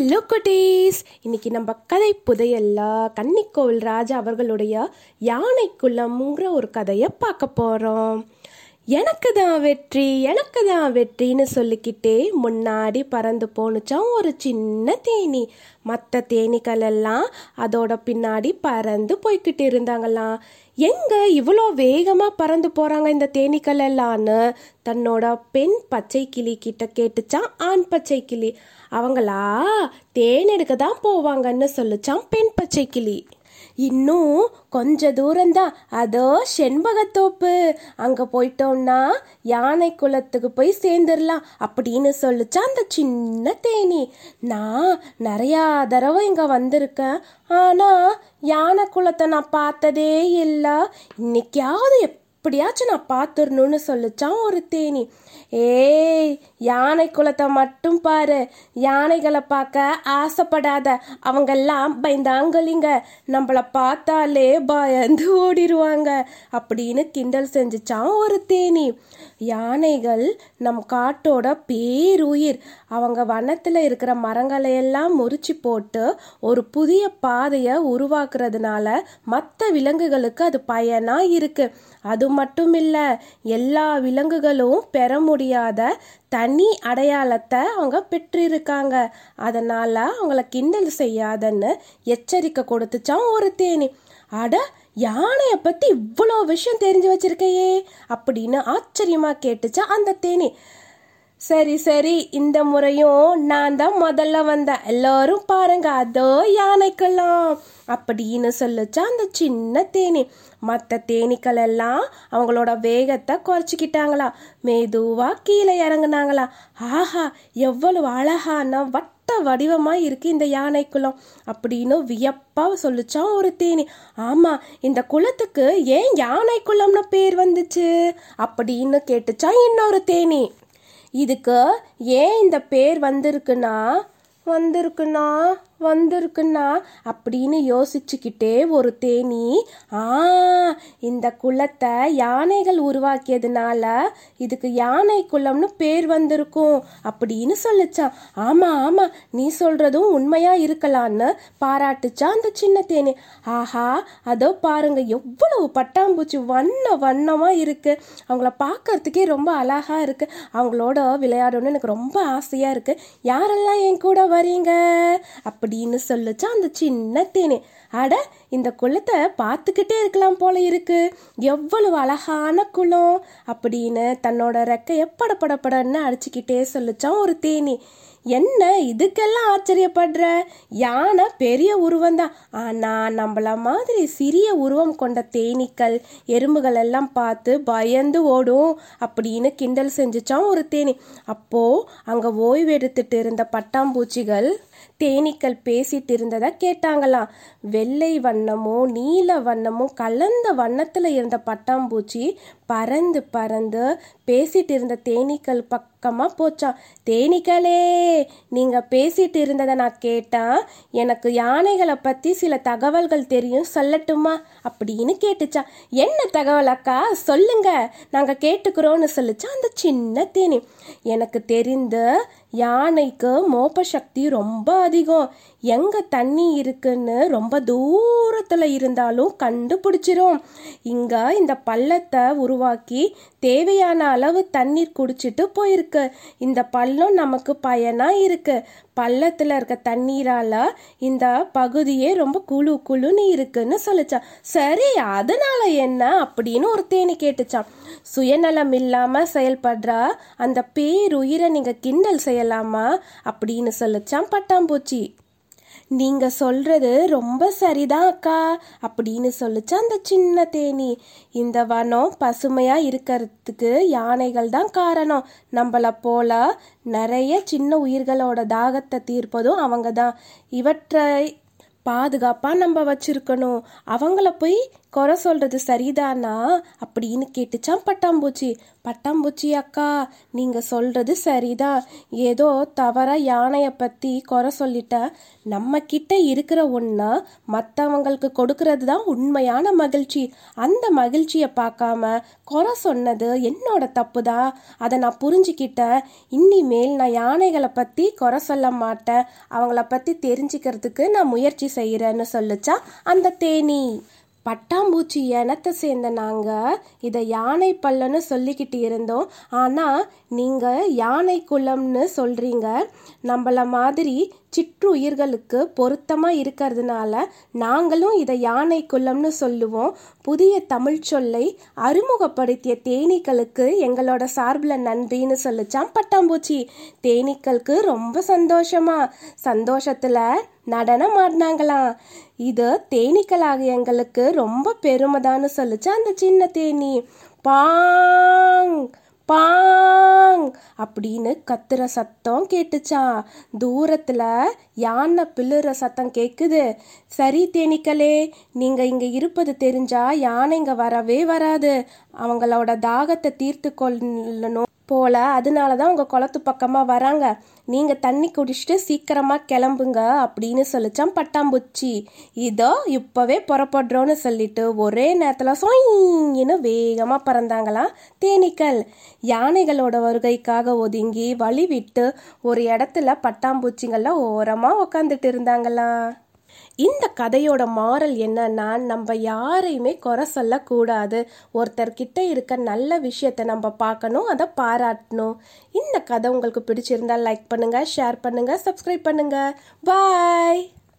Hello குட்டீஸ். இன்னைக்கு நம்ம கதை புதையல்ல கன்னிக்கோவில் ராஜா அவர்களுடைய யானைக்குள்ளம்ங்கிற ஒரு கதையை பார்க்க போகிறோம் எனக்கு தான் வெற்றி எனக்கு தான் வெற்றின்னு சொல்லிக்கிட்டே முன்னாடி பறந்து போணுச்சான் ஒரு சின்ன தேனி. மற்ற தேனீக்கள் எல்லாம் அதோட பின்னாடி பறந்து போய்கிட்டு இருந்தாங்களாம் எங்க இவ்வளோ வேகமாக பறந்து போகிறாங்க இந்த தேனீக்கள் எல்லாம்னு தன்னோட பெண் பச்சை கிளி கிட்ட கேட்டுச்சான் ஆண் பச்சை கிளி. அவங்களா தேன் எடுக்க தான் போவாங்கன்னு சொல்லிச்சான் பெண் பச்சை கிளி. இன்னும் கொஞ்ச தூரம்தான். அதோ செண்பகத்தோப்பு. அங்க போயிட்டோம்னா யானை குளத்துக்கு போய் சேர்ந்துடலாம் அப்படின்னு சொல்லிச்சா அந்த சின்ன தேனி. நான் நிறையா தடவை இங்க வந்திருக்கேன். ஆனா யானை குளத்தை நான் பார்த்ததே இல்லை. இன்னைக்காவது எப்படியாச்சும் நான் பார்த்துடணும்னு சொல்லிச்சான் ஒரு தேனி. ஏய் யானை குலத்தை மட்டும் பாரு. யானைகளை பார்க்க ஆசைப்படாத. அவங்கெல்லாம் பயந்தாங்கலிங்க. நம்மளை பார்த்தாலே பயந்து ஓடிடுவாங்க அப்படின்னு கிண்டல் செஞ்சுச்சான் ஒரு தேனி. யானைகள் நம் காட்டோட பேருயிர். அவங்க வனத்தில் இருக்கிற மரங்களை எல்லாம் முறிச்சு போட்டு ஒரு புதிய பாதையை உருவாக்குறதுனால மற்ற விலங்குகளுக்கு அது பயனாக இருக்கு. அது மட்டும் இல்லை எல்லா விலங்குகளும் பெற முடியாத தனி அடையாளத்தை அவங்க பெற்றிருக்காங்க. அதனால அவங்கள கிண்டல் செய்யாதன்னு எச்சரிக்கை கொடுத்துச்சான் ஒரு தேனி. அட யானையை பத்தி இவ்வளோ விஷயம் தெரிஞ்சு வச்சிருக்கையே அப்படின்னு ஆச்சரியமா கேட்டுச்சா அந்த தேனி. சரி சரி இந்த முறையும் நான் தான் முதல்ல வந்தேன். எல்லாரும் பாருங்க அதோ யானைக்கெல்லாம். அப்படின்னு சொல்லுச்சா அந்த சின்ன தேனி. மற்ற தேனீக்கள் எல்லாம் அவங்களோட வேகத்தை குறைச்சிக்கிட்டாங்களா. மெதுவா கீழே இறங்குனாங்களா. ஆஹா எவ்வளவு அழகான வட்ட வடிவமா இருக்கு இந்த யானை குளம் அப்படின்னு வியப்பா சொல்லுச்சான் ஒரு தேனி. ஆமா இந்த குளத்துக்கு ஏன் யானை குளம்னு பேர் வந்துச்சு? அப்படின்னு கேட்டுச்சான் இன்னொரு தேனி. இதுக்கு ஏன் இந்த பேர் வந்திருக்குன்னா வந்திருக்குன்னா? வந்திருக்குன்னா அப்படின்னு யோசிச்சுக்கிட்டே ஒரு தேனி ஆ இந்த குளத்தை யானைகள் உருவாக்கியதுனால இதுக்கு யானை குளம்னு பேர் வந்திருக்கும் அப்படின்னு சொல்லிச்சான். ஆமா ஆமா நீ சொல்றதும் உண்மையா இருக்கலான்னு பாராட்டுச்சா அந்த சின்ன தேனி. ஆஹா அதோ பாருங்க எவ்வளவு பட்டாம்பூச்சி வண்ண வண்ணமா இருக்கு. அவங்கள பார்க்கறதுக்கே ரொம்ப அழகா இருக்கு. அவங்களோட விளையாடணும்னு எனக்கு ரொம்ப ஆசையா இருக்கு. யாரெல்லாம் என் கூட வரீங்க? அப்படின்னு சொல்லுச்சு அந்த சின்ன தேனி. அட இந்த குளத்தை பார்த்துக்கிட்டே இருக்கலாம் போல இருக்கு. எவ்வளவு அழகான குளம் அப்படின்னு தன்னோட ரெக்கைய படப்படப்படன்னு அடிச்சுக்கிட்டே சொல்லிச்சான் ஒரு தேனி. என்ன இதுக்கெல்லாம் ஆச்சரியப்படுற? யானை பெரிய உருவம் தான். ஆனா நம்மள மாதிரி சிறிய உருவம் கொண்ட தேனீக்கள் எறும்புகள் எல்லாம் பார்த்து பயந்து ஓடும் அப்படின்னு கிண்டல் செஞ்சுச்சான் ஒரு தேனி. அப்போ அங்க ஓய்வு எடுத்துட்டு இருந்த பட்டாம்பூச்சிகள் தேனீக்கள் பேசிட்டு இருந்ததை கேட்டாங்களாம். வெள்ளை வண்ணமும் நீல வண்ணமும் கலந்த வண்ணத்தில் இருந்த பட்டாம்பூச்சி பறந்து பறந்து பேசிட்டு இருந்த தேனீக்கள் பக்கமாக போச்சான் தேனீக்களே நீங்கள் பேசிட்டு இருந்ததை நான் கேட்டேன். எனக்கு யானைகளை பற்றி சில தகவல்கள் தெரியும் சொல்லட்டுமா? அப்படின்னு கேட்டுச்சா என்ன தகவல் அக்கா? சொல்லுங்க. நாங்கள் கேட்டுக்கிறோன்னு சொல்லிச்சா அந்த சின்ன தேனி. எனக்கு தெரிந்த யானைக்கு மோப்ப சக்தி ரொம்ப அதிகம். எங்க தண்ணி இருக்குன்னு ரொம்ப தூரத்துல இருந்தாலும் கண்டுபிடிச்சிரும். இங்க இந்த பள்ளத்தை உருவாக்கி தேவையான அளவு தண்ணீர் குடிச்சிட்டு போயிருக்கு. இந்த பள்ளம் நமக்கு பயனா இருக்கு. பள்ளத்துல இருக்க தண்ணீரால இந்த பகுதியே ரொம்ப குழு குழுன்னு இருக்குன்னு சொல்லிச்சான் சரி அதனால என்ன அப்படின்னு ஒரு தேனி கேட்டுச்சான் சுயநலம் இல்லாம செயல்படுறா அந்த பேருயிரை நீங்க கிண்டல் செய்யலாமா அப்படின்னு சொல்லிச்சான் பட்டாம்பூச்சி. நீங்க சொல்றது ரொம்ப சரிதான் அக்கா அப்படின்னு சொல்லிச்சான் அந்த சின்ன தேனி. இந்த வனம் பசுமையா இருக்கிறதுக்கு யானைகள் தான் காரணம். நம்மள போல நிறைய சின்ன உயிர்களோட தாகத்தை தீர்ப்பதும் அவங்க தான். இவற்றை பாதுகாப்பாக நம்ம வச்சிருக்கணும். அவங்கள போய் குறை சொல்கிறது சரிதானா? அப்படின்னு கேட்டுச்சான் பட்டாம்பூச்சி. பட்டாம்பூச்சி அக்கா நீங்கள் சொல்கிறது சரிதான் ஏதோ தவறாக யானையை பற்றி குறை சொல்லிட்ட. நம்ம கிட்ட இருக்கிற ஒன்றா மற்றவங்களுக்கு கொடுக்கறது தான் உண்மையான மகிழ்ச்சி. அந்த மகிழ்ச்சியை பார்க்காம குறை சொன்னது என்னோட தப்பு தான் அதை நான் புரிஞ்சுக்கிட்டேன். இனிமேல் நான் யானைகளை பற்றி குறை சொல்ல மாட்டேன். அவங்கள பற்றி தெரிஞ்சுக்கிறதுக்கு நான் முயற்சி செய்கிறேன்னு சொல்லுச்சா அந்த தேனி. பட்டாம்பூச்சி இனத்தை சேர்ந்த நாங்கள் இதை யானை பல்லன்னு சொல்லிக்கிட்டு இருந்தோம். ஆனால் நீங்கள் யானை குளம்னு சொல்கிறீங்க நம்மள மாதிரி சிற்றுயிர்களுக்கு பொருத்தமாக இருக்கிறதுனால நாங்களும் இதை யானை குலம்னு சொல்லுவோம். புதிய தமிழ் சொல்லை அறிமுகப்படுத்திய தேனீக்களுக்கு எங்களோட சார்பில் நன்றின்னு சொல்லிச்சான் பட்டாம்பூச்சி. தேனீக்களுக்கு ரொம்ப சந்தோஷமா. சந்தோஷத்தில் நடனம் ஆடினாங்களாம். இது தேனீக்களாக எங்களுக்கு ரொம்ப பெருமைதான்னு சொல்லிச்சு அந்த சின்ன தேனி. பாங்! பாங் அப்படின்னு கத்துற சத்தம் கேட்டுச்சா. தூரத்துல யானை பிள்ளுற சத்தம் கேக்குது. சரி தேனீக்களே நீங்க இங்க இருப்பது தெரிஞ்சா யானை இங்க வரவே வராது. அவங்களோட தாகத்தை தீர்த்து கொள்ளணும் போல. அதனால தான் உங்கள் குளத்து பக்கமாக வராங்க. நீங்கள் தண்ணி குடிச்சிட்டு சீக்கிரமாக கிளம்புங்க அப்படின்னு சொல்லிச்சான் பட்டாம்பூச்சி. இதோ இப்போவே புறப்படுறோன்னு சொல்லிட்டு ஒரே நேரத்தில் சொயின்னு வேகமாக பறந்தாங்களாம் தேனீக்கள். யானைகளோட வருகைக்காக ஒதுங்கி வழி விட்டு ஒரு இடத்துல பட்டாம்பூச்சிங்கள்லாம் ஓரமாக உக்காந்துட்டு இருந்தாங்களாம். இந்த கதையோட மாரல் என்னன்னா நம்ம யாரையுமே குறை சொல்லக்கூடாது. ஒருத்தர்கிட்ட இருக்க நல்ல விஷயத்தை நம்ம பார்க்கணும் அதை பாராட்டணும். இந்த கதை உங்களுக்கு பிடிச்சிருந்தா லைக் பண்ணுங்க ஷேர் பண்ணுங்க சப்ஸ்கிரைப் பண்ணுங்க. பாய்